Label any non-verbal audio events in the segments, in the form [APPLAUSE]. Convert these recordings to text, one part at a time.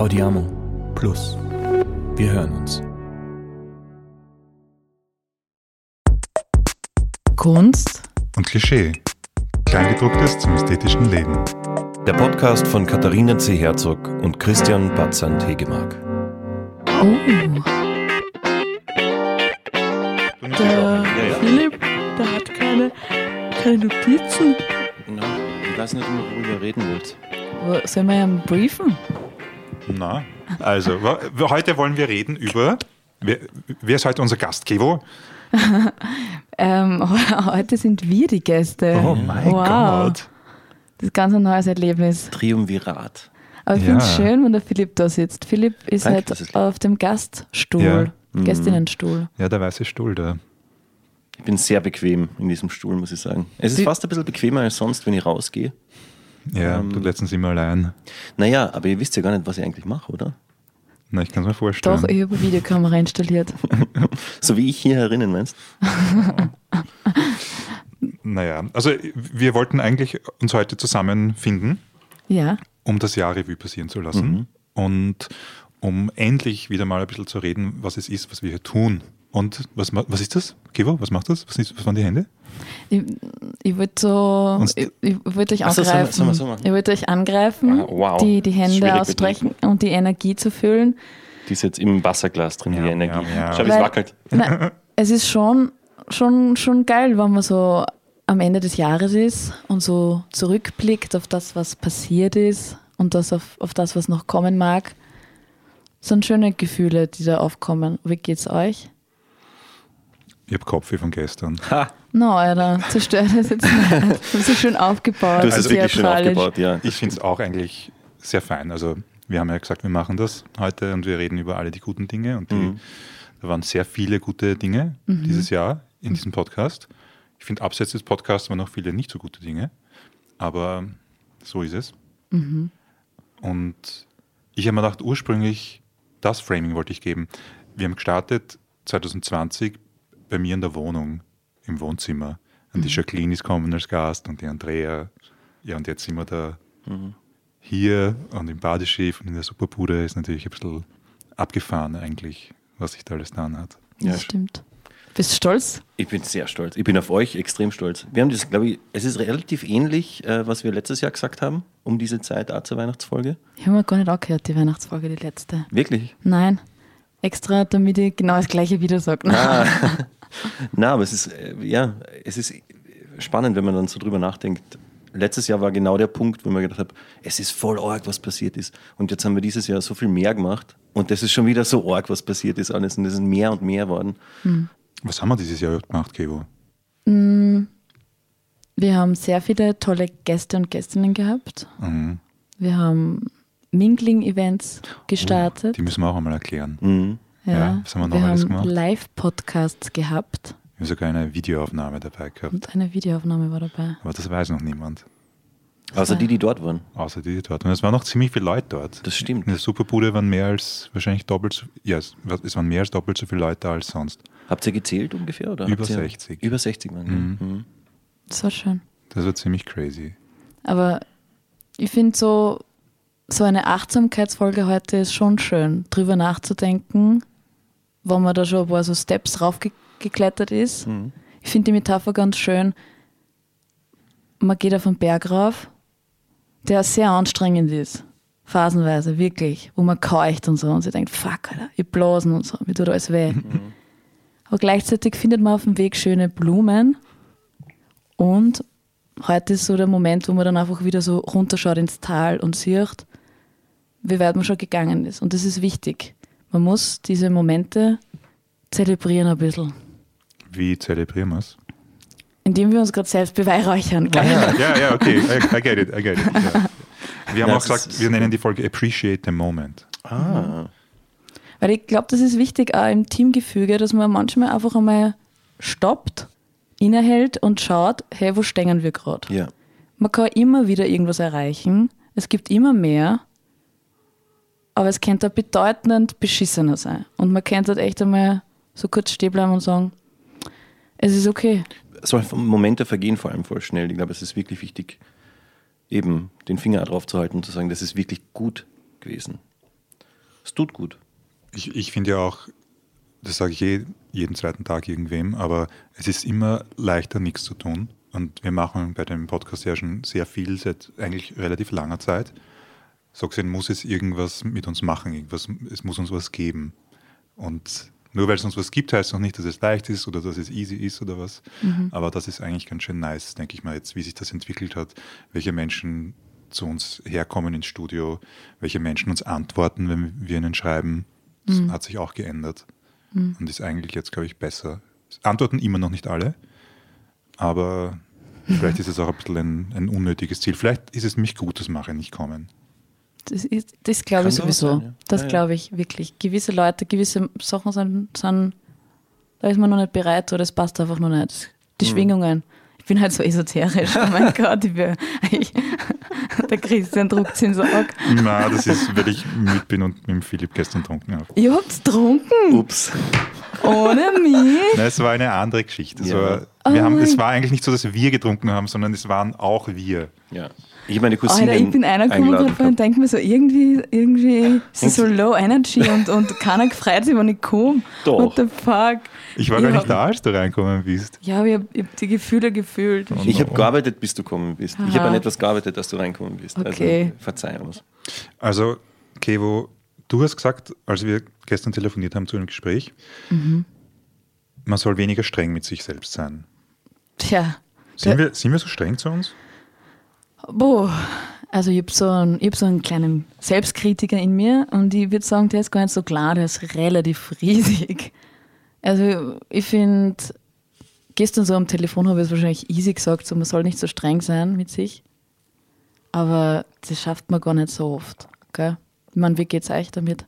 Audiamo Plus. Wir hören uns. Kunst und Klischee. Kleingedrucktes zum ästhetischen Leben. Der Podcast von Katharina C. Herzog und Christian Batzand Hegemark. Oh. Der Philipp, der hat keine, keine Notizen. Na, ich weiß nicht, worüber ihr reden wollt. Wo- Sollen wir ihn briefen? Na, also, heute wollen wir reden über. Wer, wer ist heute unser Gast, Kevo? [LAUGHS] Ähm, [LAUGHS] heute sind wir die Gäste. Oh mein wow. Gott. Das ist ganz ein neues Erlebnis. Triumvirat. Aber ich finde es Ja. schön, wenn der Philipp da sitzt. Philipp ist Danke, halt auf dem Gaststuhl, Ja. Mhm. Gästinnenstuhl. Ja, der weiße Stuhl da. Ich bin sehr bequem in diesem Stuhl, muss ich sagen. Es ist Wie- fast ein bisschen bequemer als sonst, wenn ich rausgehe. Ja, Ähm. du letztens immer allein. Naja, aber ihr wisst ja gar nicht, was ich eigentlich mache, oder? Na, ich kann es mir vorstellen. Doch, ich habe eine Videokamera installiert. [LAUGHS] So wie ich hier herinnen, meinst [LAUGHS] Naja, also wir wollten eigentlich uns heute zusammenfinden, Ja. um das Jahr Revue passieren zu lassen und um endlich wieder mal ein bisschen zu reden, was es ist, was wir hier tun. Und was, was ist das? Kevo, was macht das? Was, ist, was waren die Hände? Ich, ich wollte so, ich, ich wollte euch Ach so, angreifen. sag mal, sag mal. Ich wollte euch angreifen, Ah, wow. die, die Hände ausstrecken und die Energie zu füllen. Die ist jetzt im Wasserglas drin, Ja, die Energie. ja, ja. Schau, wie es wackelt. [LAUGHS] Na, es ist schon, schon, schon geil, wenn man so am Ende des Jahres ist und so zurückblickt auf das, was passiert ist und das auf, auf das, was noch kommen mag. Das sind schöne Gefühle, die da aufkommen. Wie geht's euch? Ich habe Kopfweh von gestern. Ha, No, Alter, zerstört das jetzt nicht. Das ist so schön aufgebaut. du hast es wirklich schön aufgebaut, ja. Ich finde es auch eigentlich sehr fein. Also wir haben ja gesagt, wir machen das heute und wir reden über alle die guten Dinge. Und die, Mhm. da waren sehr viele gute Dinge dieses Jahr in diesem Podcast. Ich finde, abseits des Podcasts waren noch viele nicht so gute Dinge. Aber so ist es. Und ich habe mir gedacht, ursprünglich das Framing wollte ich geben. Wir haben gestartet 2020 bei mir in der Wohnung, im Wohnzimmer. Und die Jacqueline ist gekommen als Gast und die Andrea. Ja, und jetzt sind wir da hier und im Badeschiff und in der Superbude ist natürlich ein bisschen abgefahren eigentlich, was sich da alles getan hat. Ja. Das stimmt. Bist du stolz? Ich bin sehr stolz. Ich bin auf euch extrem stolz. Wir haben das, glaube ich, es ist relativ ähnlich, äh, was wir letztes Jahr gesagt haben, um diese Zeit, auch zur Weihnachtsfolge. Ich habe mir gar nicht angehört, die Weihnachtsfolge, die letzte. Wirklich? Nein. Extra, damit ich genau das gleiche wieder sage. Ah. [LAUGHS] Na, aber es ist, äh, ja, es ist spannend, wenn man dann so drüber nachdenkt. Letztes Jahr war genau der Punkt, wo man gedacht habe, es ist voll arg, was passiert ist. Und jetzt haben wir dieses Jahr so viel mehr gemacht. Und das ist schon wieder so arg, was passiert ist alles. Und es ist mehr und mehr worden. Was haben wir dieses Jahr gemacht, Kevo? Wir haben sehr viele tolle Gäste und Gästinnen gehabt. Mhm. Wir haben Mingling-Events gestartet. Die müssen wir auch einmal erklären. Mhm. Ja, was haben wir noch wir alles haben gemacht? Live-Podcasts gehabt Wir haben sogar eine Videoaufnahme dabei gehabt. und eine Videoaufnahme war dabei. Aber das weiß noch niemand, Außer die, die dort waren. außer die dort. Und es waren noch ziemlich viele Leute dort. Das stimmt. In der Superbude waren mehr als, wahrscheinlich doppelt so, ja, es waren mehr als doppelt so viele Leute da als sonst. Habt ihr gezählt ungefähr? Oder Über habt ihr, 60. Über 60 waren. Mhm. ja. Mhm. Das war schön. Das war ziemlich crazy. Aber ich finde so, so eine Achtsamkeitsfolge heute ist schon schön, drüber nachzudenken, wo man da schon ein paar so Steps raufgeklettert ist. Mhm. Ich finde die Metapher ganz schön. Man geht auf einen Berg rauf, der sehr anstrengend ist. Phasenweise, wirklich. Wo man keucht und so und sich denkt, fuck, Alter, ich blasen und so, mir tut alles weh. Aber gleichzeitig findet man auf dem Weg schöne Blumen und heute ist so der Moment, wo man dann einfach wieder so runterschaut ins Tal und sieht, wie weit man schon gegangen ist. Und das ist wichtig. Man muss diese Momente zelebrieren ein bisschen. Wie zelebrieren wir es? Indem wir uns gerade selbst beweihräuchern. gell? Ja, ja, ja, okay. I, I get it, I get it. Ja. [LAUGHS] Wir haben Ja, auch gesagt, wir nennen die Folge Appreciate the Moment. Ah, Weil ich glaube, das ist wichtig auch im Teamgefüge, dass man manchmal einfach einmal stoppt, innehält und schaut, hey, wo stehen wir gerade? ja. Man kann immer wieder irgendwas erreichen. Es gibt immer mehr. Aber es könnte auch bedeutend beschissener sein. Und man könnte halt echt einmal so kurz stehen bleiben und sagen, es ist okay. So Momente vergehen vor allem voll schnell. Ich glaube, es ist wirklich wichtig, eben den Finger drauf zu halten und zu sagen, das ist wirklich gut gewesen. Es tut gut. Ich, ich finde ja auch, das sage ich je, jeden zweiten Tag irgendwem, aber es ist immer leichter, nichts zu tun. Und wir machen bei dem Podcast ja schon sehr viel seit eigentlich relativ langer Zeit. So gesehen muss es irgendwas mit uns machen, irgendwas, es muss uns was geben. Und nur weil es uns was gibt, heißt noch nicht, dass es leicht ist oder dass es easy ist oder was. Aber das ist eigentlich ganz schön nice, denke ich mal, jetzt, wie sich das entwickelt hat, welche Menschen zu uns herkommen ins Studio, welche Menschen uns antworten, wenn wir ihnen schreiben. Das hat sich auch geändert und ist eigentlich jetzt, glaube ich, besser. Es antworten immer noch nicht alle, aber vielleicht ist es auch ein bisschen ein, ein unnötiges Ziel. Vielleicht ist es mich gut, dass manche nicht kommen. Das, ist, das glaube ich sowieso. sein, ja. Das Ja, glaube ich wirklich. Gewisse Leute, gewisse Sachen sind, sind, da ist man noch nicht bereit oder das passt einfach noch nicht. Die Mhm. Schwingungen. Ich bin halt so esoterisch. Oh mein [LAUGHS] Gott, ich will, ich, der Christian druckt sich in den Sack. Na, das ist, weil ich müde bin und mit dem Philipp gestern getrunken habe. Ihr habt's getrunken, Ups. ohne mich. Nein, es war eine andere Geschichte. Es, Ja. war, Oh wir haben, es war eigentlich nicht so, dass wir getrunken haben, sondern es waren auch wir. Ja. Ich habe meine Cousine Alter, ich bin einer gekommen und denke mir so, irgendwie, irgendwie ist es so low energy und, und keiner freut sich, wenn ich komme. Doch. What the fuck? Ich war gar hab- nicht da, als du reinkommen bist. Ja, aber ich habe hab die Gefühle gefühlt. Ich habe gearbeitet, bis du gekommen bist. Ich habe Aha. an etwas gearbeitet, dass du reinkommen bist. Okay. Also verzeih uns. Also, Kevo, du hast gesagt, als wir gestern telefoniert haben zu einem Gespräch, man soll weniger streng mit sich selbst sein. Tja, Sind, wir, sind wir so streng zu uns? Boah. Also ich habe so, einen- ich hab so einen kleinen Selbstkritiker in mir und ich würde sagen, der ist gar nicht so klar, der ist relativ riesig. Also ich finde, gestern so am Telefon habe ich es wahrscheinlich easy gesagt, so man soll nicht so streng sein mit sich. Aber das schafft man gar nicht so oft. Gell? Ich meine, wie geht's euch damit?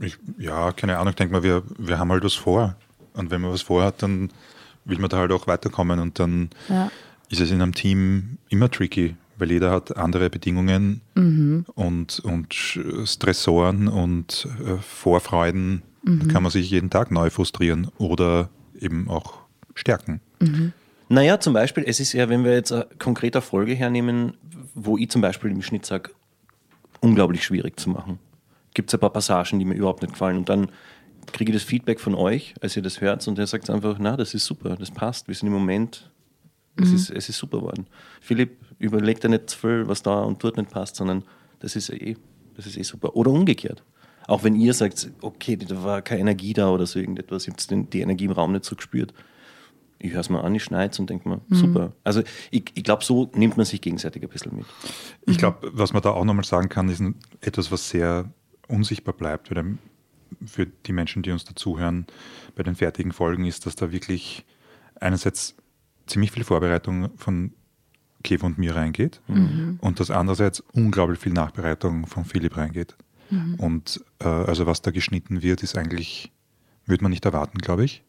Ich, ja, keine Ahnung, ich denke mal, wir, wir haben halt was vor. Und wenn man was vorhat, dann will man da halt auch weiterkommen. Und dann Ja. Ist es in einem Team immer tricky, weil jeder hat andere Bedingungen und, und Stressoren und äh, Vorfreuden. Da kann man sich jeden Tag neu frustrieren oder eben auch stärken. Naja, zum Beispiel, es ist ja, wenn wir jetzt eine konkrete Folge hernehmen, wo ich zum Beispiel im Schnitt sage, unglaublich schwierig zu machen. Gibt es ein paar Passagen, die mir überhaupt nicht gefallen. Und dann kriege ich das Feedback von euch, als ihr das hört, und der sagt einfach, na, das ist super, das passt, wir sind im Moment, es, ist, es ist super geworden. Philipp, überlegt dir nicht zu viel, was da und dort nicht passt, sondern das ist eh, das ist eh super. Oder umgekehrt. Auch wenn ihr sagt, okay, da war keine Energie da oder so irgendetwas, ihr habt die Energie im Raum nicht so gespürt. Ich höre es mal an, ich schneide es und denke mir, super. Also ich, ich glaube, so nimmt man sich gegenseitig ein bisschen mit. Ich glaube, was man da auch nochmal sagen kann, ist etwas, was sehr unsichtbar bleibt für, den, für die Menschen, die uns dazuhören bei den fertigen Folgen, ist, dass da wirklich einerseits ziemlich viel Vorbereitung von Kev und mir reingeht und dass andererseits unglaublich viel Nachbereitung von Philipp reingeht. Und äh, also was da geschnitten wird, ist eigentlich, würde man nicht erwarten, glaube ich.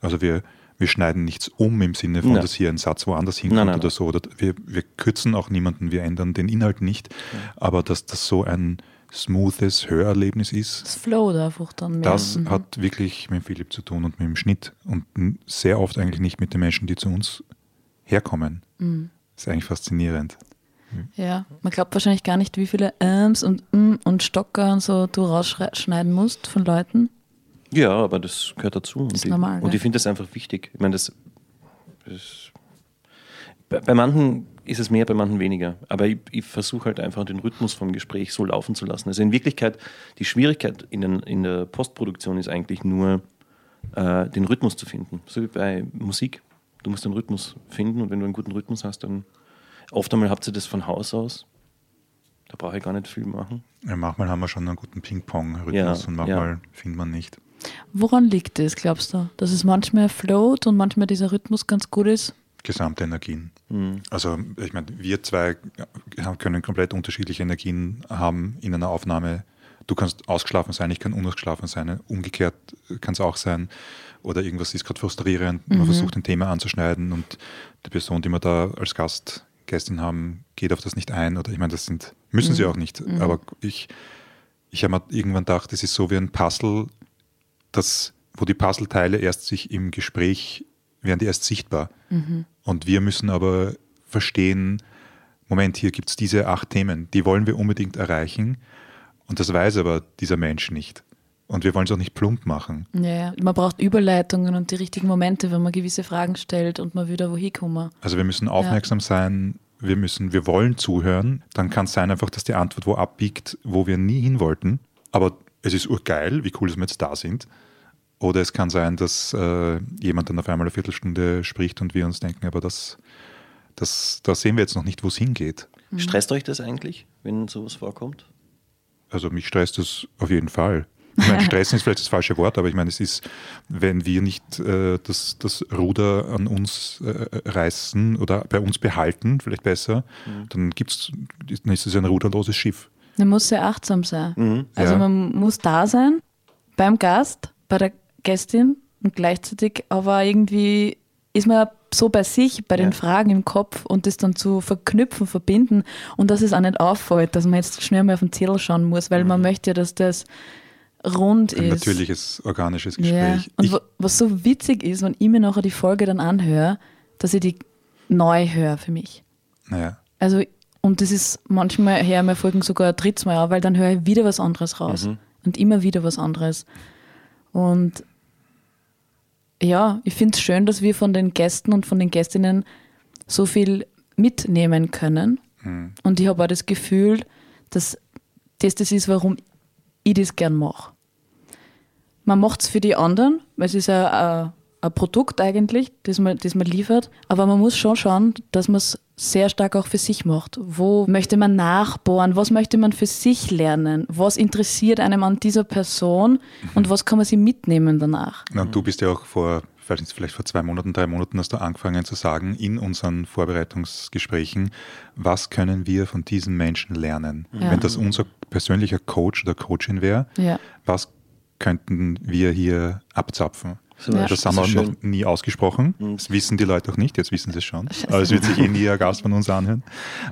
Also wir, wir schneiden nichts um im Sinne von, Nein. dass hier ein Satz woanders hinkommt Nein, nein, oder nein. so. Oder wir, wir kürzen auch niemanden, wir ändern den Inhalt nicht. Aber dass das so ein smoothes Hörerlebnis ist, Das float einfach dann mehr. das hat wirklich mit Philipp zu tun und mit dem Schnitt. Und sehr oft eigentlich nicht mit den Menschen, die zu uns herkommen. Das ist eigentlich faszinierend. Ja, man glaubt wahrscheinlich gar nicht, wie viele Äms und M und Stocker und so du rausschneiden musst von Leuten. Ja, aber das gehört dazu. Und Ist ich, normal, Und ich finde das einfach wichtig. Ich meine, das, das bei, bei manchen ist es mehr, bei manchen weniger. Aber ich, ich versuche halt einfach den Rhythmus vom Gespräch so laufen zu lassen. Also in Wirklichkeit, die Schwierigkeit in, den, in der Postproduktion ist eigentlich nur, äh, den Rhythmus zu finden. So wie bei Musik. Du musst den Rhythmus finden und wenn du einen guten Rhythmus hast, dann oft einmal habt ihr das von Haus aus. Da brauche ich gar nicht viel machen. Ja, manchmal haben wir schon einen guten Ping-Pong-Rhythmus Ja, und manchmal findet man nicht. Woran liegt das, glaubst du? Dass es manchmal float und manchmal dieser Rhythmus ganz gut ist? Gesamte Energien. Also ich meine, wir zwei können komplett unterschiedliche Energien haben in einer Aufnahme. Du kannst ausgeschlafen sein, ich kann unausgeschlafen sein. Umgekehrt kann es auch sein. Oder irgendwas ist gerade frustrierend. Man versucht ein Thema anzuschneiden und die Person, die wir da als Gast, Gästin haben, geht auf das nicht ein. Oder ich meine, das sind, müssen sie auch nicht. Aber ich, ich habe mir irgendwann gedacht, das ist so wie ein Puzzle, das, wo die Puzzleteile erst sich im Gespräch werden die erst sichtbar. Und wir müssen aber verstehen, Moment, hier gibt es diese acht Themen, die wollen wir unbedingt erreichen. Und das weiß aber dieser Mensch nicht. Und wir wollen es auch nicht plump machen. Ja, ja. man braucht Überleitungen und die richtigen Momente, wenn man gewisse Fragen stellt und man wieder wohin kommen. Also wir müssen aufmerksam sein, wir müssen, wir wollen zuhören. Dann kann es sein einfach, dass die Antwort wo abbiegt, wo wir nie hin wollten. Aber es ist urgeil, wie cool, dass wir jetzt da sind. Oder es kann sein, dass äh, jemand dann auf einmal eine Viertelstunde spricht und wir uns denken, aber das, das, da sehen wir jetzt noch nicht, wo es hingeht. Stresst euch das eigentlich, wenn sowas vorkommt? Also mich stresst das auf jeden Fall. Ich meine, [LAUGHS] stressen ist vielleicht das falsche Wort, aber ich meine, es ist, wenn wir nicht äh, das, das Ruder an uns äh, reißen oder bei uns behalten, vielleicht besser, dann gibt's, dann ist es ein ruderloses Schiff. Man muss sehr achtsam sein. Also Ja. man muss da sein beim Gast, bei der Gästin und gleichzeitig aber irgendwie ist man so bei sich, bei den Ja. Fragen im Kopf und das dann zu verknüpfen, verbinden und dass es auch nicht auffällt, dass man jetzt schnell mal auf den Zettel schauen muss, weil man möchte ja, dass das rund Ein ist. natürliches, organisches Ja. Gespräch. Und Ich, wa- was so witzig ist, wenn ich mir nachher die Folge dann anhöre, dass ich die neu höre für mich. naja, Also, und das ist manchmal ich mir Folgen sogar ein drittes Mal weil dann höre ich wieder was anderes raus. Und immer wieder was anderes. Und ja, ich finde es schön, dass wir von den Gästen und von den Gästinnen so viel mitnehmen können. Und ich habe auch das Gefühl, dass das das ist, warum ich das gern mache. Man macht es für die anderen, weil es ist ein, ein, ein Produkt eigentlich, das man, das man liefert, aber man muss schon schauen, dass man es sehr stark auch für sich macht. Wo möchte man nachbohren? Was möchte man für sich lernen? Was interessiert einem an dieser Person und was kann man sich mitnehmen danach? na, du bist ja auch vor, vielleicht vor zwei Monaten, drei Monaten hast du angefangen zu sagen, in unseren Vorbereitungsgesprächen, was können wir von diesen Menschen lernen? Ja. Wenn das unser persönlicher Coach oder Coachin wäre, Ja. was könnten wir hier abzapfen? So, Ja. Das so haben wir schön. noch nie ausgesprochen. Mhm. Das wissen die Leute auch nicht, jetzt wissen sie es schon. Aber es wird sich eh nie ein Gast von uns anhören.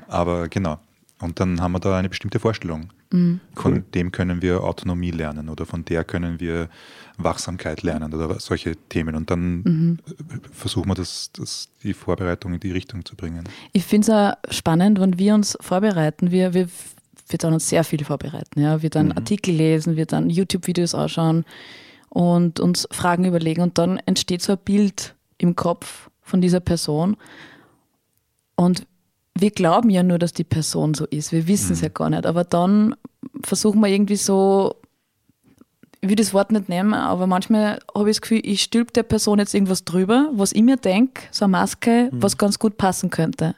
Aber genau. Und dann haben wir da eine bestimmte Vorstellung. Von dem können wir Autonomie lernen oder von der können wir Wachsamkeit lernen oder solche Themen. Und dann äh, versuchen wir das, das, die Vorbereitung in die Richtung zu bringen. Ich finde es auch spannend, wenn wir uns vorbereiten. Wir, wir, wir dann uns sehr viel vorbereiten. Ja? Wir dann Artikel lesen, wir dann YouTube-Videos anschauen und uns Fragen überlegen. Und dann entsteht so ein Bild im Kopf von dieser Person. Und wir glauben ja nur, dass die Person so ist. Wir wissen es ja gar nicht. Aber dann versuchen wir irgendwie so, ich will das Wort nicht nehmen, aber manchmal habe ich das Gefühl, ich stülpe der Person jetzt irgendwas drüber, was ich mir denke, so eine Maske, was ganz gut passen könnte.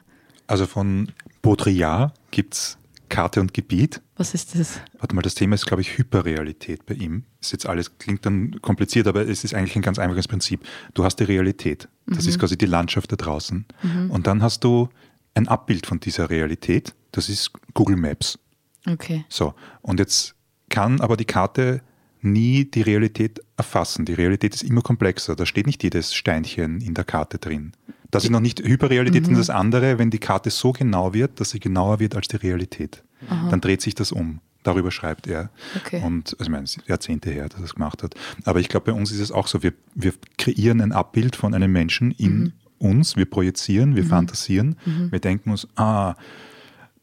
Also von Baudrillard gibt es Karte und Gebiet. Was ist das? Warte mal, das Thema ist, glaube ich, Hyperrealität bei ihm. Ist jetzt alles, klingt dann kompliziert, aber es ist eigentlich ein ganz einfaches Prinzip. Du hast die Realität. Das ist quasi die Landschaft da draußen. Und dann hast du ein Abbild von dieser Realität. Das ist Google Maps. Okay. So. Und jetzt kann aber die Karte nie die Realität erfassen. Die Realität ist immer komplexer. Da steht nicht jedes Steinchen in der Karte drin. Das ist noch nicht Hyperrealität, sondern das andere, wenn die Karte so genau wird, dass sie genauer wird als die Realität. Dann dreht sich das um. Darüber schreibt er. Okay. Und also ich meine, es ist Jahrzehnte her, dass er das gemacht hat. Aber ich glaube, bei uns ist es auch so. Wir, wir kreieren ein Abbild von einem Menschen in uns. Wir projizieren, wir fantasieren. Wir denken uns, ah,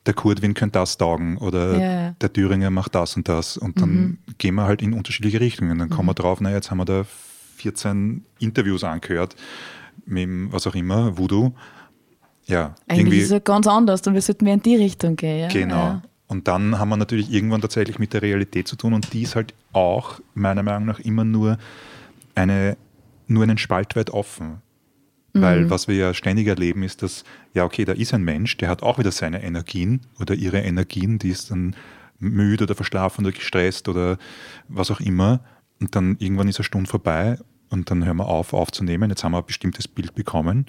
der Kurtwin könnte das taugen oder ja. der Thüringer macht das und das. Und dann gehen wir halt in unterschiedliche Richtungen. Dann kommen wir drauf, naja, jetzt haben wir da 14 Interviews angehört, mit dem, was auch immer, Voodoo. Ja, Eigentlich ist es ja ganz anders und wir sollten mehr in die Richtung gehen. Ja? Genau. Ja. Und dann haben wir natürlich irgendwann tatsächlich mit der Realität zu tun und die ist halt auch meiner Meinung nach immer nur eine nur einen Spalt weit offen. Weil was wir ja ständig erleben, ist, dass, ja, okay, da ist ein Mensch, der hat auch wieder seine Energien oder ihre Energien, die ist dann müde oder verschlafen oder gestresst oder was auch immer. Und dann irgendwann ist eine Stunde vorbei und dann hören wir auf, aufzunehmen. Jetzt haben wir ein bestimmtes Bild bekommen,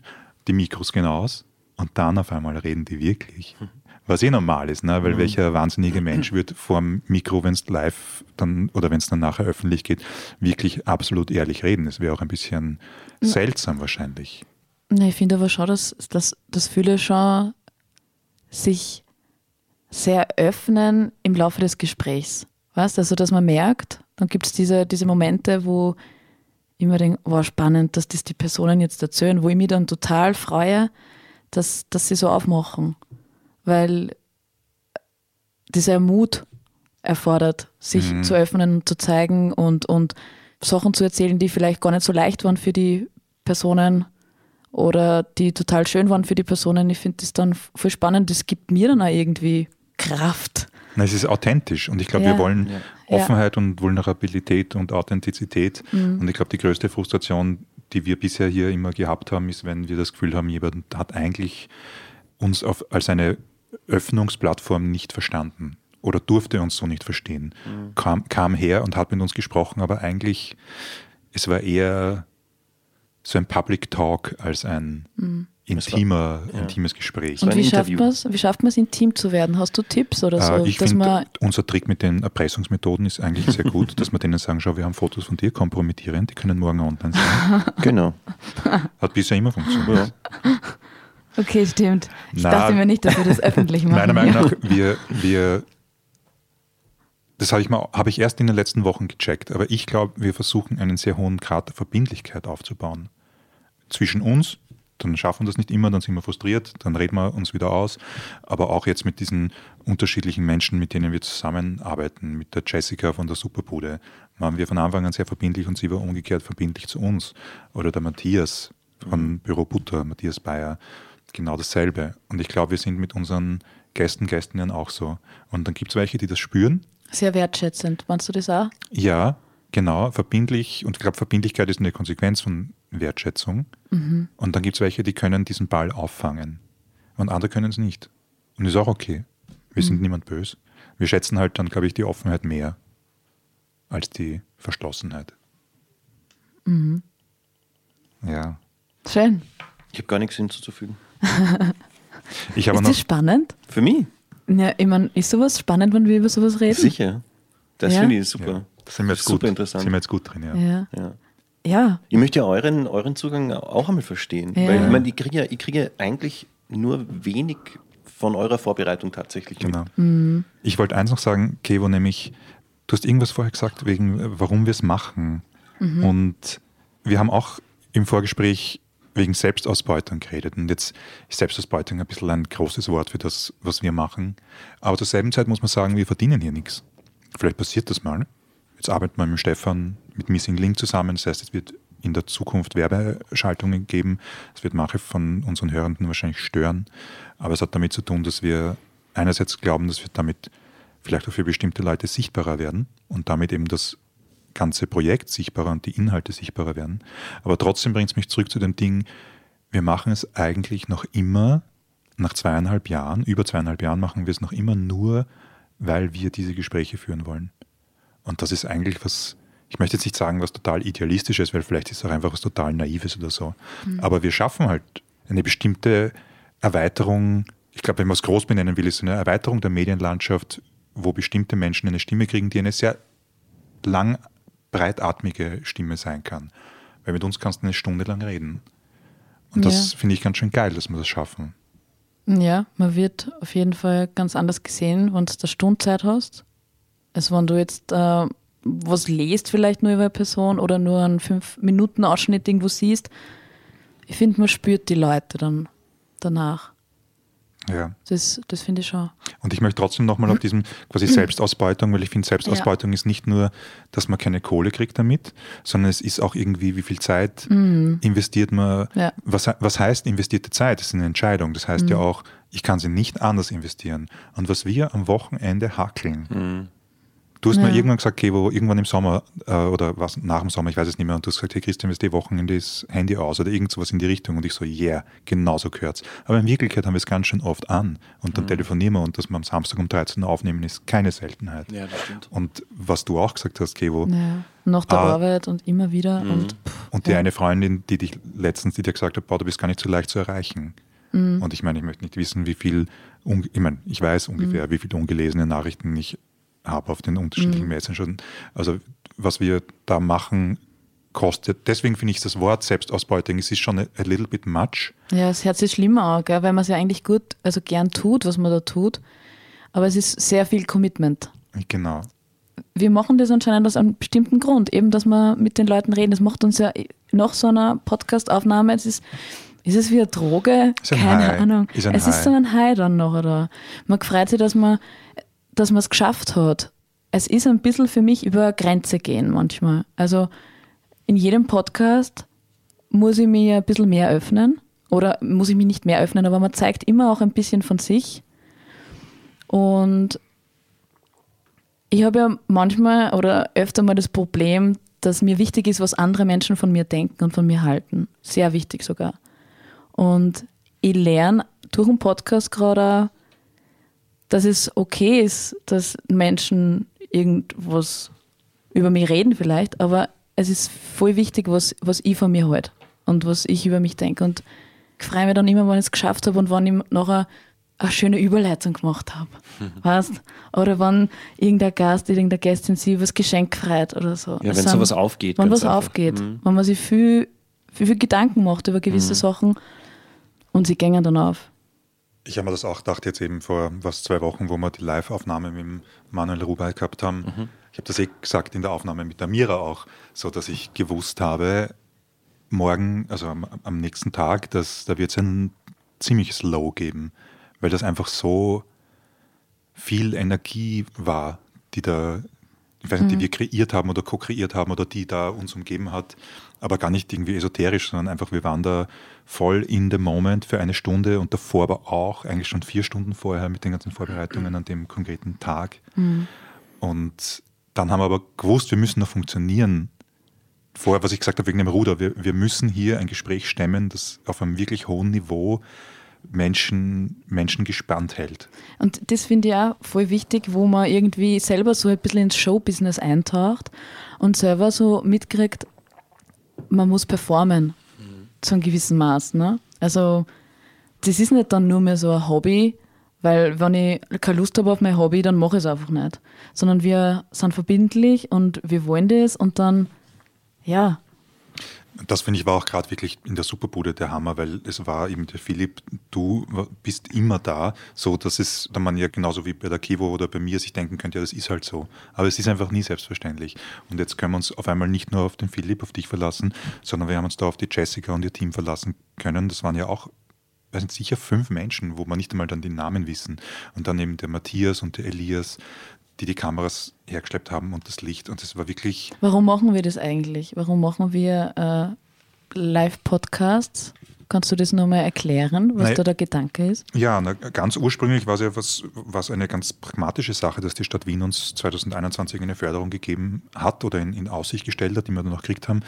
die Mikros gehen aus und dann auf einmal reden die wirklich. Was eh normal ist, ne? weil welcher wahnsinnige Mensch wird vor dem Mikro, wenn es live dann oder wenn es dann nachher öffentlich geht, wirklich absolut ehrlich reden. Das wäre auch ein bisschen seltsam wahrscheinlich. Nee, ich finde aber schon, dass, dass, dass viele schon sich sehr öffnen im Laufe des Gesprächs. Weißt also dass man merkt, dann gibt es diese, diese Momente, wo ich mir denke, wow, spannend, dass das die Personen jetzt erzählen, wo ich mich dann total freue, dass, dass sie so aufmachen. Weil dieser Mut, erfordert, sich Mhm. zu öffnen und zu zeigen und, und Sachen zu erzählen, die vielleicht gar nicht so leicht waren für die Personen oder die total schön waren für die Personen. Ich finde das dann voll spannend. Das gibt mir dann auch irgendwie Kraft. Na, es ist authentisch und ich glaube, Ja. wir wollen Ja. Offenheit und Vulnerabilität und Authentizität. Und ich glaube, die größte Frustration, die wir bisher hier immer gehabt haben, ist, wenn wir das Gefühl haben, jemand hat eigentlich uns auf, als eine Öffnungsplattform nicht verstanden oder durfte uns so nicht verstehen. Kam, kam her und hat mit uns gesprochen, aber eigentlich, es war eher so ein Public Talk als ein intimer, ja. intimes Gespräch. Und wie schafft Interview. man es, wie schafft man es, intim zu werden? Hast du Tipps oder so? Äh, ich dass finde, man, unser Trick mit den Erpressungsmethoden ist eigentlich sehr gut, [LAUGHS] dass wir denen sagen, schau, wir haben Fotos von dir kompromittierend, die können morgen online sein. [LAUGHS] Genau. Hat bisher immer funktioniert. okay, stimmt. Ich Na, dachte mir nicht, dass wir das öffentlich [LAUGHS] machen. Meiner Meinung nach, wir, wir das habe ich, mal- habe ich erst in den letzten Wochen gecheckt, aber ich glaube, wir versuchen einen sehr hohen Grad der Verbindlichkeit aufzubauen. Zwischen uns, dann schaffen wir das nicht immer, dann sind wir frustriert, dann reden wir uns wieder aus, aber auch jetzt mit diesen unterschiedlichen Menschen, mit denen wir zusammenarbeiten, mit der Jessica von der Superbude, waren wir von Anfang an sehr verbindlich und sie war umgekehrt verbindlich zu uns. Oder der Matthias von Büro Butter, Matthias Bayer, genau dasselbe. Und ich glaube, wir sind mit unseren Gästen, Gästinnen auch so. Und dann gibt es welche, die das spüren Sehr wertschätzend. Meinst du das auch? ja, genau, verbindlich. Und ich glaube, Verbindlichkeit ist eine Konsequenz von Wertschätzung. Und dann gibt es welche, die können diesen Ball auffangen. Und andere können es nicht. Und ist auch okay. Wir sind niemand böse. Wir schätzen halt dann, glaube ich, die Offenheit mehr als die Verschlossenheit. Ja. Schön. Ich habe gar nichts hinzuzufügen. [LAUGHS] Ich habe Ist noch. das spannend? Für mich? Ja, ich meine, ist sowas spannend, wenn wir über sowas reden? Sicher. Das Ja. finde ich super. Ja, sind wir jetzt Super gut, interessant. Sind wir jetzt gut drin, ja. Ja. Ja. Ja. Ich möchte ja euren, euren Zugang auch einmal verstehen. Ja. Weil ich meine, ich kriege ja, ich kriege ja eigentlich nur wenig von eurer Vorbereitung tatsächlich Genau. Mhm. Ich wollte eins noch sagen, Kevo, nämlich, du hast irgendwas vorher gesagt, wegen warum wir es machen. Mhm. Und wir haben auch im Vorgespräch wegen Selbstausbeutung geredet. Und jetzt ist Selbstausbeutung ein bisschen ein großes Wort für das, was wir machen. Aber zur selben Zeit muss man sagen, wir verdienen hier nichts. Vielleicht passiert das mal. Jetzt arbeiten wir mit Stefan mit Missing Link zusammen. Das heißt, es wird in der Zukunft Werbeschaltungen geben. Es wird manche von unseren Hörenden wahrscheinlich stören. Aber es hat damit zu tun, dass wir einerseits glauben, dass wir damit vielleicht auch für bestimmte Leute sichtbarer werden und damit eben das ganze Projekt sichtbarer und die Inhalte sichtbarer werden. Aber trotzdem bringt es mich zurück zu dem Ding, wir machen es eigentlich noch immer, nach zweieinhalb Jahren, über zweieinhalb Jahren machen wir es noch immer nur, weil wir diese Gespräche führen wollen. Und das ist eigentlich was, ich möchte jetzt nicht sagen, was total idealistisches, weil vielleicht ist es auch einfach was total Naives oder so. Aber wir schaffen halt eine bestimmte Erweiterung, ich glaube, wenn man es groß benennen will, ist eine Erweiterung der Medienlandschaft, wo bestimmte Menschen eine Stimme kriegen, die eine sehr lang breitatmige Stimme sein kann. Weil mit uns kannst du eine Stunde lang reden. Und das Ja. finde finde ich ganz schön geil, dass wir das schaffen. Ja, man wird auf jeden Fall ganz anders gesehen, wenn du da Stundzeit hast. Als wenn du jetzt äh, was lest, vielleicht nur über eine Person oder nur einen 5-Minuten-Ausschnitt irgendwo siehst. Ich finde, man spürt die Leute dann danach. Ja. Das, das finde ich schon. Und ich möchte trotzdem nochmal auf diesem quasi Selbstausbeutung, weil ich finde, Selbstausbeutung ist nicht nur, dass man keine Kohle kriegt damit, sondern es ist auch irgendwie, wie viel Zeit investiert man. Ja. Was, was heißt investierte Zeit? Das ist eine Entscheidung. Das heißt ja auch, ich kann sie nicht anders investieren. Und was wir am Wochenende hackeln. Du hast Ja. mir irgendwann gesagt, Kevo, irgendwann im Sommer äh, oder was nach dem Sommer, ich weiß es nicht mehr, und du hast gesagt, hey Christian, wir die Wochenende das Handy aus oder irgend sowas in die Richtung. Und ich so, yeah, genau so gehört's. Aber in Wirklichkeit haben wir es ganz schön oft an und dann telefonieren wir und dass wir am Samstag um 13 Uhr aufnehmen, ist keine Seltenheit. Ja, das stimmt. Und was du auch gesagt hast, Kevo, Ja. Nach der Ah. Arbeit und immer wieder. Und, pff, und die ja. eine Freundin, die dich letztens, die dir gesagt hat, boah, du bist gar nicht so leicht zu erreichen. Mhm. Und ich meine, ich möchte nicht wissen, wie viel, ich meine, ich weiß ungefähr, Mhm. wie viele ungelesene Nachrichten ich habe auf den unterschiedlichen Messengern. Also was wir da machen, kostet. Deswegen finde ich das Wort Selbstausbeutung, es ist schon a, a little bit much. Ja, das hört sich schlimmer an, gell? weil man es ja eigentlich gut, also gern tut, was man da tut. Aber es ist sehr viel Commitment. Genau. Wir machen das anscheinend aus einem bestimmten Grund, eben, dass wir mit den Leuten reden. Das macht uns ja nach so einer Podcast-Aufnahme, es ist, ist es wie eine Droge? Keine High. Ahnung. Ist es High. ist so ein High dann noch, oder? Man freut sich, dass man dass man es geschafft hat. es ist ein bisschen für mich über Grenze gehen manchmal. Also in jedem Podcast muss ich mir ein bisschen mehr öffnen oder muss ich mich nicht mehr öffnen, aber man zeigt immer auch ein bisschen von sich. Und ich habe ja manchmal oder öfter mal das Problem, dass mir wichtig ist, was andere Menschen von mir denken und von mir halten. Sehr wichtig sogar. Und ich lerne durch den Podcast gerade, dass es okay ist, dass Menschen irgendwas über mich reden vielleicht, aber es ist voll wichtig, was, was ich von mir halte und was ich über mich denke. Und ich freue mich dann immer, wenn ich es geschafft habe und wenn ich nachher eine schöne Überleitung gemacht habe. Mhm. Weißt? Oder wenn irgendein Gast, irgendeine Gästin sie was Geschenk freut oder so. Ja, wenn sowas aufgeht. Wenn was einfach. aufgeht. Mhm. Wenn man sich viel, viel, viel, Gedanken macht über gewisse mhm. Sachen und sie gängen dann auf. Ich habe mir das auch gedacht, jetzt eben vor was zwei Wochen, wo wir die Live-Aufnahme mit Manuel Rubey gehabt haben. Mhm. Ich habe das eh gesagt in der Aufnahme mit der Mira auch, so dass ich gewusst habe, morgen, also am, am nächsten Tag, dass da wird es ein ziemliches Low geben weil das einfach so viel Energie war, die da, ich weiß nicht, die mhm. wir kreiert haben oder co-kreiert haben oder die da uns umgeben hat, aber gar nicht irgendwie esoterisch, sondern einfach, wir waren da voll in the moment für eine Stunde und davor aber auch, eigentlich schon vier Stunden vorher mit den ganzen Vorbereitungen an dem konkreten Tag. Mhm. Und dann haben wir aber gewusst, wir müssen noch funktionieren. Vorher, was ich gesagt habe wegen dem Ruder, wir, wir müssen hier ein Gespräch stemmen, das auf einem wirklich hohen Niveau Menschen, Menschen gespannt hält. Und das finde ich auch voll wichtig, wo man irgendwie selber so ein bisschen ins Showbusiness eintaucht und selber so mitkriegt, man muss performen mhm. zu einem gewissen Maß. Ne? Also das ist nicht dann nur mehr so ein Hobby, weil wenn ich keine Lust habe auf mein Hobby, dann mache ich es einfach nicht. Sondern wir sind verbindlich und wir wollen das und dann, ja, das finde ich war auch gerade wirklich in der Superbude der Hammer, weil es war eben der Philipp, du bist immer da, so dass es, da man ja genauso wie bei der Kivo oder bei mir sich denken könnte, ja, das ist halt so. Aber es ist einfach nie selbstverständlich. Und jetzt können wir uns auf einmal nicht nur auf den Philipp, auf dich verlassen, sondern wir haben uns da auf die Jessica und ihr Team verlassen können. Das waren ja auch weiß nicht, sicher fünf Menschen, wo man nicht einmal dann die Namen wissen. Und dann eben der Matthias und der Elias, die die Kameras hergeschleppt haben und das Licht. Und es war wirklich. Warum machen wir das eigentlich? Warum machen wir äh, Live-Podcasts? Kannst du das nochmal erklären, was Nein, da der Gedanke ist? Ja, na, ganz ursprünglich war es ja was, was eine ganz pragmatische Sache, dass die Stadt Wien uns 2021 eine Förderung gegeben hat oder in, in Aussicht gestellt hat, die wir dann noch gekriegt haben,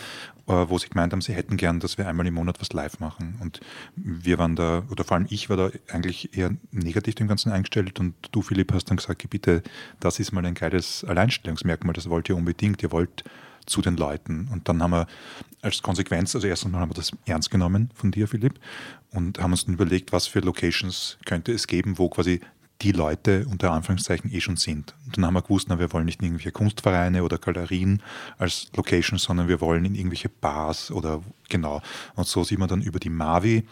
äh, wo sie gemeint haben, sie hätten gern, dass wir einmal im Monat was live machen. Und wir waren da, oder vor allem ich war da eigentlich eher negativ dem Ganzen eingestellt und du, Philipp, hast dann gesagt, bitte, das ist mal ein geiles Alleinstellungsmerkmal, das wollt ihr unbedingt. Ihr wollt zu den Leuten. Und dann haben wir als Konsequenz, also erstens mal haben wir das ernst genommen von dir, Philipp, und haben uns dann überlegt, was für Locations könnte es geben, wo quasi die Leute unter Anführungszeichen eh schon sind. Und dann haben wir gewusst, na, wir wollen nicht in irgendwelche Kunstvereine oder Galerien als Location, sondern wir wollen in irgendwelche Bars oder genau. Und so sind wir dann über die Mavi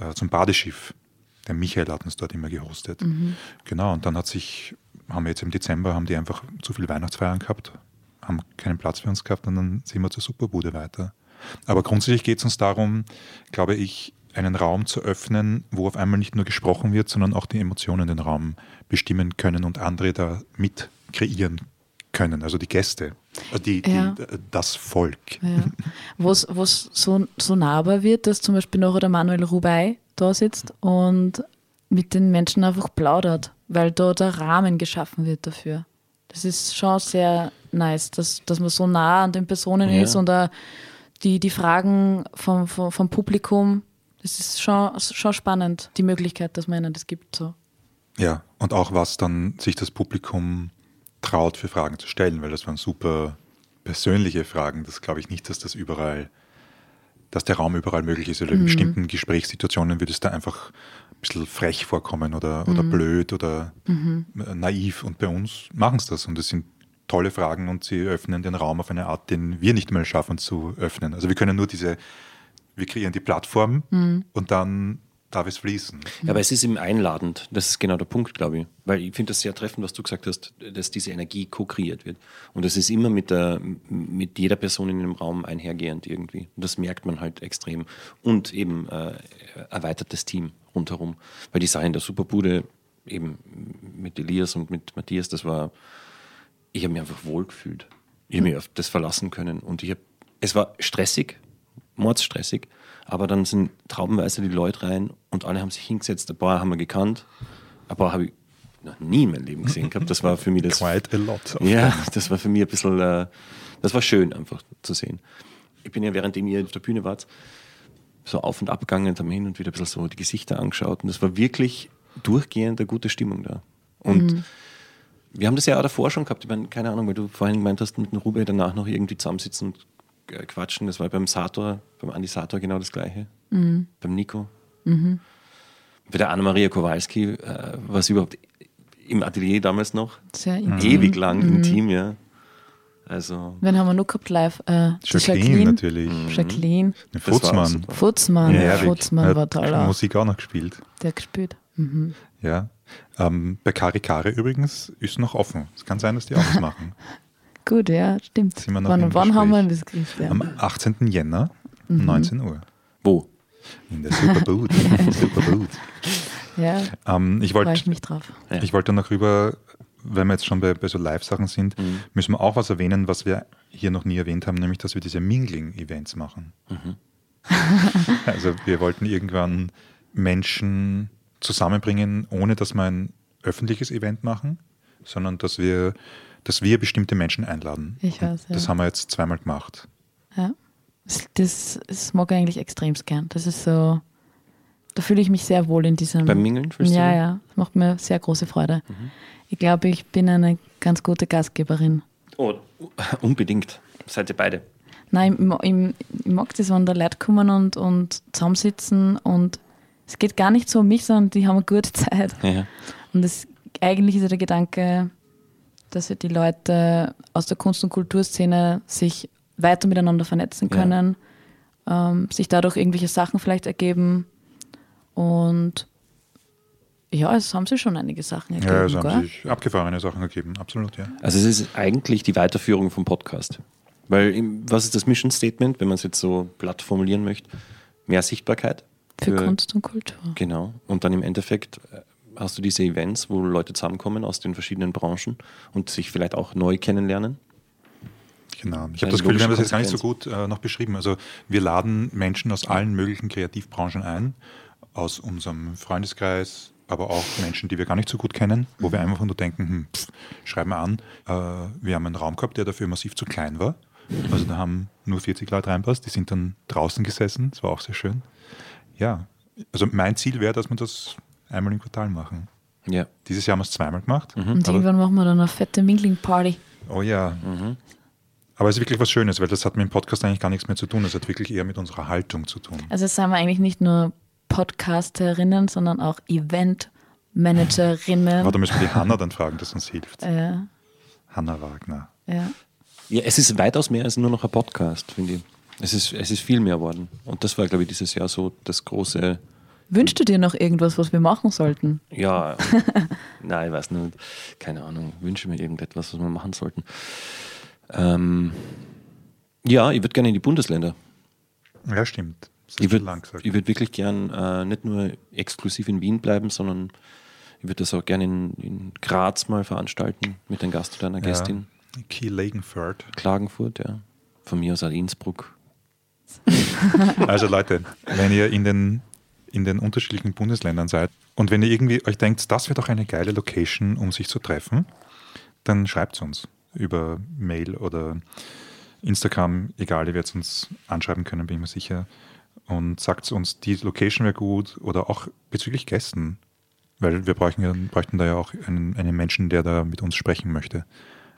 äh, zum Badeschiff. Der Michael hat uns dort immer gehostet. Mhm. Genau, und dann hat sich, haben wir jetzt im Dezember, haben die einfach zu viel Weihnachtsfeiern gehabt haben keinen Platz für uns gehabt und dann sind wir zur Superbude weiter. Aber grundsätzlich geht es uns darum, glaube ich, einen Raum zu öffnen, wo auf einmal nicht nur gesprochen wird, sondern auch die Emotionen den Raum bestimmen können und andere da mit kreieren können, also die Gäste, äh, die, ja. die das Volk. Ja. [LAUGHS] Was, was so, so nahbar wird, dass zum Beispiel noch der Manuel Rubey da sitzt und mit den Menschen einfach plaudert, weil da der Rahmen geschaffen wird dafür. Das ist schon sehr nice, dass, dass man so nah an den Personen ja. ist und uh, die, die Fragen vom, vom, vom, Publikum, das ist schon, schon spannend, die Möglichkeit, dass man ihnen das gibt. So. Ja, und auch was dann sich das Publikum traut, für Fragen zu stellen, weil das waren super persönliche Fragen. Das glaube ich nicht, dass das überall, dass der Raum überall möglich ist. Oder in mhm. bestimmten Gesprächssituationen würde es da einfach ein bisschen frech vorkommen oder, oder mhm. blöd oder mhm. naiv. Und bei uns machen es das. Und es sind tolle Fragen und sie öffnen den Raum auf eine Art, den wir nicht mehr schaffen zu öffnen. Also wir können nur diese, wir kreieren die Plattform mhm. und dann darf es fließen. Ja, aber es ist eben einladend. Das ist genau der Punkt, glaube ich. Weil ich finde das sehr treffend, was du gesagt hast, dass diese Energie ko-kreiert wird. Und das ist immer mit, der, mit jeder Person in dem Raum einhergehend irgendwie. Und das merkt man halt extrem. Und eben äh, erweitertes Team rundherum. Weil die Sache in der Superbude eben mit Elias und mit Matthias, das war ich habe mich einfach wohl gefühlt. Ich habe mich auf das verlassen können. Und ich hab, es war stressig, mordsstressig, aber dann sind traubenweise die Leute rein und alle haben sich hingesetzt. Ein paar haben wir gekannt, ein paar habe ich noch nie in meinem Leben gesehen gehabt. Das war für mich [LAUGHS] das. Quite a lot. Ja, das war für mich ein bisschen, äh, das war schön einfach zu sehen. Ich bin ja, währenddem ihr auf der Bühne wart, so auf und ab gegangen und haben hin und wieder ein bisschen so die Gesichter angeschaut. Und es war wirklich durchgehend eine gute Stimmung da. Und wir haben das ja auch davor schon gehabt. Ich meine, keine Ahnung, weil du vorhin gemeint hast, mit dem Rube danach noch irgendwie zusammensitzen und äh, quatschen. Das war beim Sator, beim Andi Sator genau das Gleiche. Beim Nico. Bei der Anna-Maria Kowalski äh, war es überhaupt im Atelier damals noch Sehr intim. ewig lang intim, ja. Also, Wen haben wir noch gehabt live? Äh, die Jacqueline, natürlich. Jacqueline. Den Das war Futzmann. Futzmann. Herrlich. Futzmann Hat war toller. Musik auch noch gespielt. Der hat gespielt. Mhm. Ja. Ähm, bei Kari Kari übrigens ist noch offen. Es kann sein, dass die auch was machen. [LAUGHS] Gut, ja, stimmt. Sind wir noch wann wann haben wir Gespräch. das gekriegt? Ja. Am 18. Jänner, Mhm. 19 Uhr. wo? In der Superboot. Superboot. [LAUGHS] ja Ähm, ich freue wollte ich mich drauf. Ich wollte noch rüber, wenn wir jetzt schon bei, bei so Live-Sachen sind, Mhm. müssen wir auch was erwähnen, was wir hier noch nie erwähnt haben, nämlich, dass wir diese Mingling-Events machen. Mhm. [LAUGHS] also wir wollten irgendwann Menschen zusammenbringen, ohne dass wir ein öffentliches Event machen, sondern dass wir, dass wir bestimmte Menschen einladen. Ich weiß, ja. Das haben wir jetzt zweimal gemacht. Ja. Das, das, das mag ich eigentlich extrem gern. Das ist so, da fühle ich mich sehr wohl in diesem. Beim Mingeln? fühlst du Ja, ja. Das macht mir sehr große Freude. Mhm. Ich glaube, ich bin eine ganz gute Gastgeberin. Oh, unbedingt. Seid ihr beide. Nein, ich, ich, ich mag das, wenn da Leute kommen und, und zusammensitzen und es geht gar nicht so um mich, sondern die haben eine gute Zeit. Ja. Und das, eigentlich ist ja der Gedanke, dass ja die Leute aus der Kunst- und Kulturszene sich weiter miteinander vernetzen Ja. können, ähm, sich dadurch irgendwelche Sachen vielleicht ergeben. Und ja, es haben sich schon einige Sachen ergeben. Ja, es haben gell? sich abgefahrene Sachen ergeben, absolut, ja. Also es ist eigentlich die Weiterführung vom Podcast. Weil was ist das Mission Statement, wenn man es jetzt so platt formulieren möchte? Mehr Sichtbarkeit. Für Kunst und Kultur. Genau. Und dann im Endeffekt äh, hast du diese Events, wo Leute zusammenkommen aus den verschiedenen Branchen und sich vielleicht auch neu kennenlernen. Genau. Ich habe das Gefühl, wir haben das jetzt gar nicht so gut äh, noch beschrieben. Also wir laden Menschen aus allen möglichen Kreativbranchen ein, aus unserem Freundeskreis, aber auch Menschen, die wir gar nicht so gut kennen, wo wir einfach nur denken, hm, pff, schreiben wir an. Äh, wir haben einen Raum gehabt, der dafür massiv zu klein war. Also da haben nur 40 Leute reinpasst, die sind dann draußen gesessen, das war auch sehr schön. Ja, also mein Ziel wäre, dass wir das einmal im Quartal machen. Ja. Dieses Jahr haben wir es zweimal gemacht. Und aber, irgendwann machen wir dann eine fette Mingling-Party. oh ja, aber es ist wirklich was Schönes, weil das hat mit dem Podcast eigentlich gar nichts mehr zu tun. Es hat wirklich eher mit unserer Haltung zu tun. Also sind wir eigentlich nicht nur Podcasterinnen, sondern auch Event-Managerinnen. Aber da müssen wir die Hanna dann fragen, dass uns hilft. äh, Hanna Wagner. ja. ja, es ist weitaus mehr als nur noch ein Podcast, finde ich. Es ist, es ist viel mehr geworden. Und das war, glaube ich, dieses Jahr so das große, Wünschst du dir noch irgendwas, was wir machen sollten? ja, [LAUGHS] nein, ich weiß nicht, keine Ahnung, wünsche mir irgendetwas, was wir machen sollten. Ähm, ja, ich würde gerne in die Bundesländer. Ja, stimmt. Ich würde würd wirklich gern äh, nicht nur exklusiv in Wien bleiben, sondern ich würde das auch gerne in, in Graz mal veranstalten mit einem Gast oder einer Gästin. Ja. Key Lagenford. Klagenfurt, ja. Von mir aus auch Innsbruck. [LAUGHS] Also Leute, wenn ihr in den, in den unterschiedlichen Bundesländern seid und wenn ihr irgendwie euch denkt, das wäre doch eine geile Location, um sich zu treffen, dann schreibt es uns über Mail oder Instagram, egal, ihr werdet uns anschreiben können, bin ich mir sicher. Und sagt uns, die Location wäre gut oder auch bezüglich Gästen, weil wir bräuchten, bräuchten da ja auch einen, einen Menschen, der da mit uns sprechen möchte.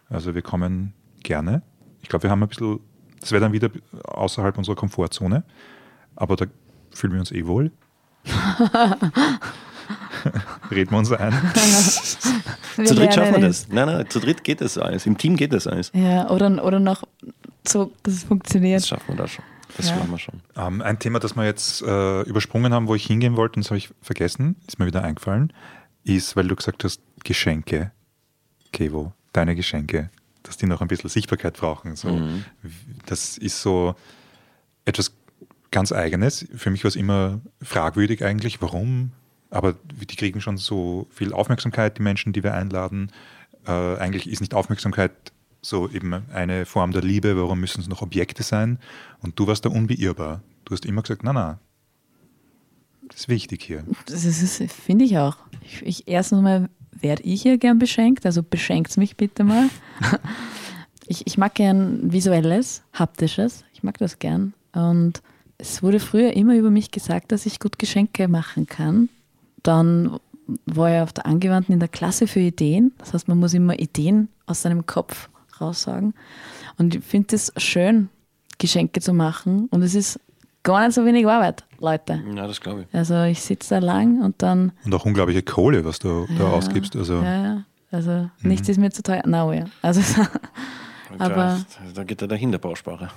Also wir kommen gerne. Ich glaube, wir haben ein bisschen, das wäre dann wieder außerhalb unserer Komfortzone, aber da fühlen wir uns eh wohl. [LAUGHS] Reden wir uns ein. zu dritt schaffen wir das. Nein, nein, zu dritt geht das alles. Im Team geht das alles. es. Ja, oder, oder noch so, dass es Das funktioniert. schaffen wir da schon. Das Ja. machen wir schon. Ähm, ein Thema, das wir jetzt äh, übersprungen haben, wo ich hingehen wollte, und das habe ich vergessen, ist mir wieder eingefallen, ist, weil du gesagt hast, Geschenke, Kevo, deine Geschenke, dass die noch ein bisschen Sichtbarkeit brauchen. So. Mhm. Das ist so etwas ganz Eigenes. Für mich war es immer fragwürdig eigentlich, warum, aber die kriegen schon so viel Aufmerksamkeit, die Menschen, die wir einladen. Äh, eigentlich ist nicht Aufmerksamkeit so eben eine Form der Liebe, warum müssen es noch Objekte sein? Und du warst da unbeirrbar. Du hast immer gesagt, na, na, das ist wichtig hier. Das ist, finde ich auch. Ich, ich, erstens mal werde ich hier gern beschenkt, also beschenkt mich bitte mal. [LAUGHS] ich, ich mag gern visuelles, haptisches, ich mag das gern. Und es wurde früher immer über mich gesagt, dass ich gut Geschenke machen kann. Dann war ich auf der Angewandten in der Klasse für Ideen. Das heißt, man muss immer Ideen aus seinem Kopf raussagen. Und ich finde es schön, Geschenke zu machen. Und es ist gar nicht so wenig Arbeit, Leute. Ja, das glaube ich. Also ich sitze da lang und dann. Und auch unglaubliche Kohle, was du ja, da ausgibst. Also, ja, ja. Also nichts ist mir zu teuer. No, ja. Also, [LAUGHS] aber. Da, da geht ja der Hinterbausparer.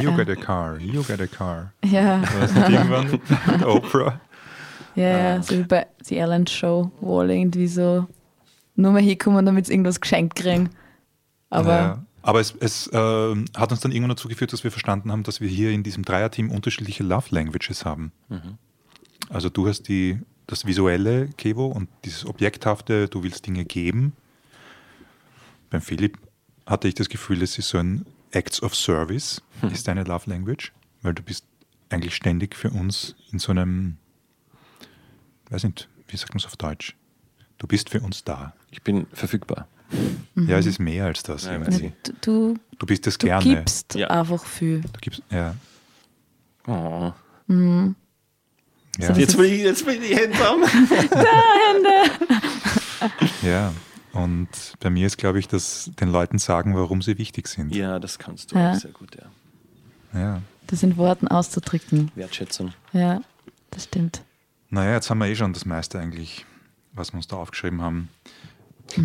You get a car, you get a car. Ja. Nicht irgendwann mit [LAUGHS] Oprah? Ja, ja, so wie bei The Ellen Show, wo alle irgendwie so nur mal hinkommen, damit sie irgendwas geschenkt kriegen. Aber. Aber es, es äh, hat uns dann irgendwann dazu geführt, dass wir verstanden haben, dass wir hier in diesem Dreierteam unterschiedliche Love Languages haben. Also du hast die, das visuelle Kevo und dieses Objekthafte, du willst Dinge geben. Beim Philipp hatte ich das Gefühl, es ist so ein Acts of Service, ist deine Love Language, weil du bist eigentlich ständig für uns in so einem, weiß nicht, wie sagt man es auf Deutsch? Du bist für uns da. Ich bin verfügbar. Ja, es ist mehr als das. Ja, ja, du, du, Du bist es du gerne. gibst Ja. einfach viel. Du gibst, ja. Oh. Ja, So Jetzt will ich, jetzt will ich die Hände haben. [LAUGHS] [LAUGHS] ja. Und bei mir ist, glaube ich, dass den Leuten sagen, warum sie wichtig sind. Ja, das kannst du Ja. auch sehr gut, ja. Ja. Das in Worten auszudrücken. Wertschätzung. Ja, das stimmt. Naja, jetzt haben wir eh schon das meiste eigentlich, was wir uns da aufgeschrieben haben.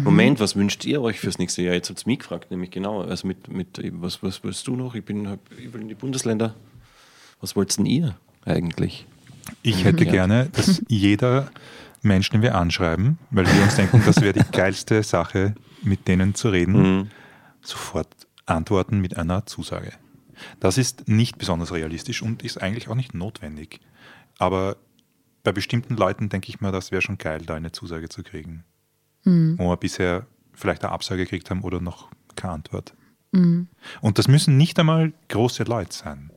Moment, was wünscht ihr euch fürs nächste Jahr? Jetzt habt ihr mich gefragt, nämlich genau. Also mit, mit was, was willst du noch? Ich bin halt überall in die Bundesländer. Was wollt denn ihr eigentlich? Ich hätte Ja. gerne, dass [LAUGHS] jeder Mensch, den wir anschreiben, weil wir uns denken, das wäre die [LAUGHS] geilste Sache, mit denen zu reden, sofort antworten mit einer Zusage. Das ist nicht besonders realistisch und ist eigentlich auch nicht notwendig. Aber bei bestimmten Leuten denke ich mir, das wäre schon geil, da eine Zusage zu kriegen. Wo wir bisher vielleicht eine Absage gekriegt haben oder noch keine Antwort. Und das müssen nicht einmal große Leute sein.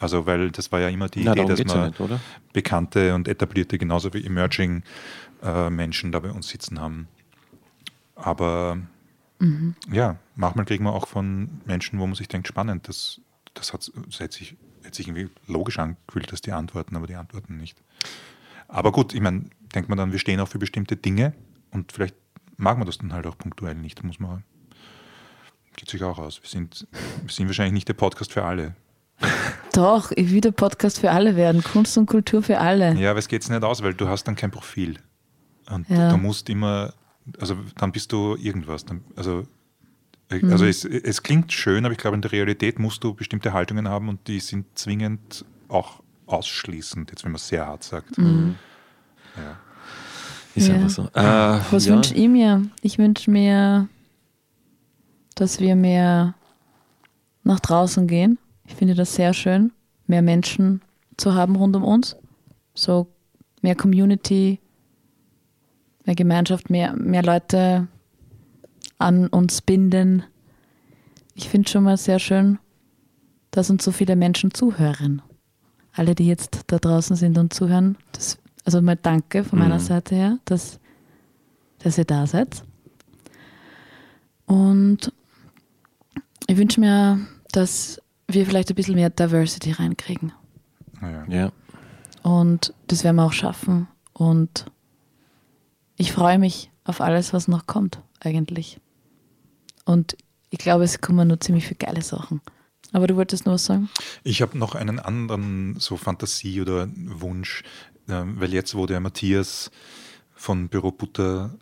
Also, weil das war ja immer die Na, Idee, dass geht's ja man nicht, bekannte und etablierte, genauso wie Emerging äh, Menschen da bei uns sitzen haben. Aber ja, manchmal kriegen wir auch von Menschen, wo man sich denkt, spannend, das, das, hat, das hätte, sich, hätte sich irgendwie logisch angefühlt, dass die antworten, aber die antworten nicht. Aber gut, ich meine, denkt man dann, wir stehen auch für bestimmte Dinge und vielleicht mag man das dann halt auch punktuell nicht. Da muss man, geht sich auch aus. Wir sind, wir sind wahrscheinlich nicht der Podcast für alle. [LAUGHS] Doch, ich will der Podcast für alle werden. Kunst und Kultur für alle. Ja, aber es geht nicht aus, weil du hast dann kein Profil. Und Ja. du musst immer, also dann bist du irgendwas. Dann, also äh, also es, es klingt schön, aber ich glaube, in der Realität musst du bestimmte Haltungen haben und die sind zwingend auch ausschließend, jetzt wenn man es sehr hart sagt. Ja. Ist Ja. einfach so. Äh, Was ja. wünsche ich mir? Ich wünsche mir, dass wir mehr nach draußen gehen. Ich finde das sehr schön, mehr Menschen zu haben rund um uns. So mehr Community, mehr Gemeinschaft, mehr, mehr Leute an uns binden. Ich finde schon mal sehr schön, dass uns so viele Menschen zuhören. Alle, die jetzt da draußen sind und zuhören, das, also mal danke von meiner Mhm. Seite her, dass, dass ihr da seid. Und ich wünsche mir, dass wir vielleicht ein bisschen mehr Diversity reinkriegen. Ja. Ja. Und das werden wir auch schaffen. Und ich freue mich auf alles, was noch kommt, eigentlich. Und ich glaube, es kommen nur ziemlich viele geile Sachen. Aber du wolltest nur was sagen? Ich habe noch einen anderen so Fantasie oder Wunsch, ähm, weil jetzt, wo der Matthias von Büro Butter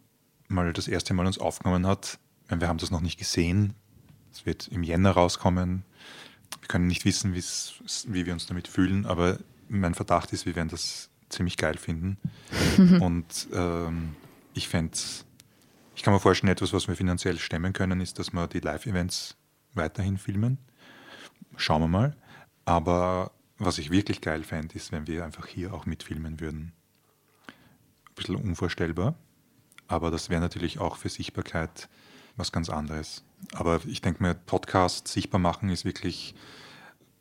mal das erste Mal uns aufgenommen hat, wir haben das noch nicht gesehen, es wird im Jänner rauskommen, wir können nicht wissen, wie wir uns damit fühlen, aber mein Verdacht ist, wir werden das ziemlich geil finden. [LAUGHS] Und ähm, ich fände ich kann mir vorstellen, etwas, was wir finanziell stemmen können, ist, dass wir die Live-Events weiterhin filmen. Schauen wir mal. Aber was ich wirklich geil fände, ist, wenn wir einfach hier auch mitfilmen würden. Ein bisschen unvorstellbar. Aber das wäre natürlich auch für Sichtbarkeit was ganz anderes. Aber ich denke mir, Podcast sichtbar machen ist wirklich,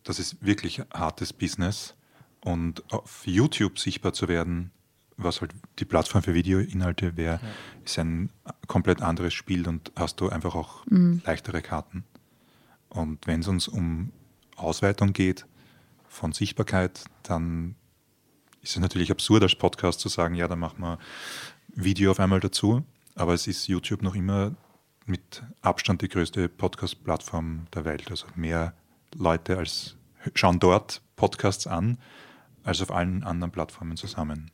das ist wirklich hartes Business. Und auf YouTube sichtbar zu werden, was halt die Plattform für Videoinhalte wäre, ja. ist ein komplett anderes Spiel und hast du einfach auch mhm. leichtere Karten. Und wenn es uns um Ausweitung geht von Sichtbarkeit, dann ist es natürlich absurd als Podcast zu sagen, ja, dann machen wir Video auf einmal dazu. Aber es ist YouTube noch immer mit Abstand die größte Podcast-Plattform der Welt. Also mehr Leute als schauen dort Podcasts an, als auf allen anderen Plattformen zusammen.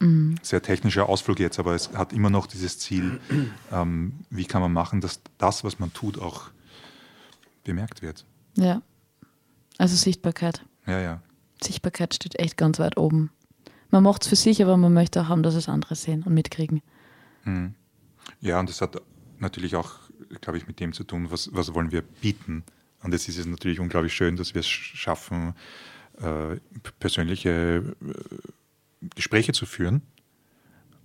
Mhm. Sehr technischer Ausflug jetzt, aber es hat immer noch dieses Ziel, [CLEARS THROAT] ähm, wie kann man machen, dass das, was man tut, auch bemerkt wird. Ja. Also Sichtbarkeit. Ja, ja. Sichtbarkeit steht echt ganz weit oben. Man macht es für sich, aber man möchte auch haben, dass es andere sehen und mitkriegen. Mhm. Ja, und das hat natürlich auch, glaube ich, mit dem zu tun, was, was wollen wir bieten. Und es ist natürlich unglaublich schön, dass wir es schaffen, äh, persönliche äh, Gespräche zu führen.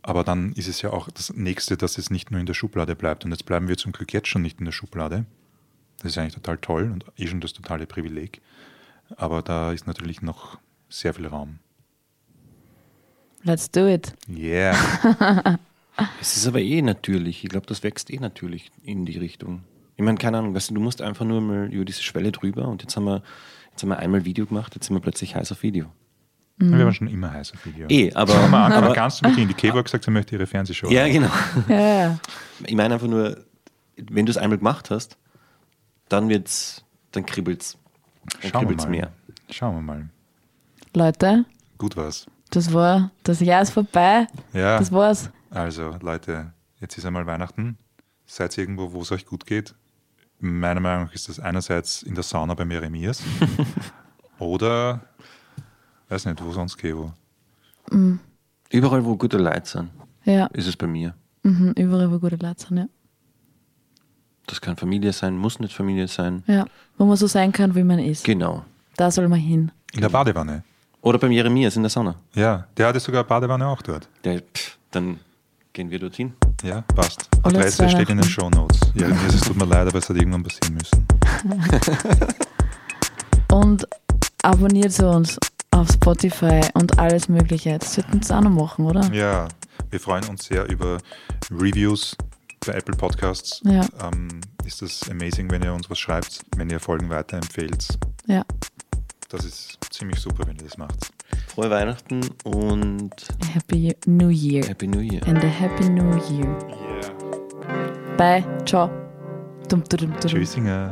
Aber dann ist es ja auch das Nächste, dass es nicht nur in der Schublade bleibt. Und jetzt bleiben wir zum Glück jetzt schon nicht in der Schublade. Das ist eigentlich total toll und eh schon das totale Privileg. Aber da ist natürlich noch sehr viel Raum. Let's do it. Yeah. [LAUGHS] es ist aber eh natürlich. Ich glaube, das wächst eh natürlich in die Richtung. Ich meine, keine Ahnung, weißt du, du musst einfach nur mal über diese Schwelle drüber und jetzt haben wir, jetzt haben wir einmal Video gemacht, jetzt sind wir plötzlich heiß auf Video. Mhm. Wir waren schon immer heiß auf Video. Eh, aber. Haben wir aber ganz zu Beginn die Keba gesagt, sie möchte ihre Fernsehshow. Ja, genau. Ja. Ich meine einfach nur, wenn du es einmal gemacht hast, dann wird's, dann kribbelt's. Dann Schauen kribbelt's mehr. Schauen wir mal. Leute. Gut war's. Das war, das Jahr ist vorbei. Ja. Das war's. Also, Leute, jetzt ist einmal Weihnachten. Seid ihr irgendwo, wo es euch gut geht? Meiner Meinung nach ist das einerseits in der Sauna bei Jeremias [LAUGHS] oder, weiß nicht, wo sonst geht, wo. Mhm. Überall, wo gute Leute sind, ja. ist es bei mir. Mhm, überall, wo gute Leute sind, ja. Das kann Familie sein, muss nicht Familie sein. Ja, wo man so sein kann, wie man ist. Genau. Da soll man hin. In der Badewanne. Oder beim Jeremias in der Sauna. Ja, der hatte sogar Badewanne auch dort. Der, pff, dann gehen wir dorthin. Ja, passt. Adresse steht in den Show Notes. [LAUGHS] Jeremias, es tut mir leid, aber es hat irgendwann passieren müssen. [LAUGHS] und abonniert uns auf Spotify und alles Mögliche. Das sollten wir auch noch machen, oder? Ja, wir freuen uns sehr über Reviews, bei Apple Podcasts ja. ähm, ist das amazing, wenn ihr uns was schreibt, wenn ihr Folgen weiterempfehlt. Ja. Das ist ziemlich super, wenn ihr das macht. Frohe Weihnachten und Happy New Year. Happy New Year. And a Happy New Year. Yeah. Bye. Ciao. Dum, dum, dum, Tschüssinger.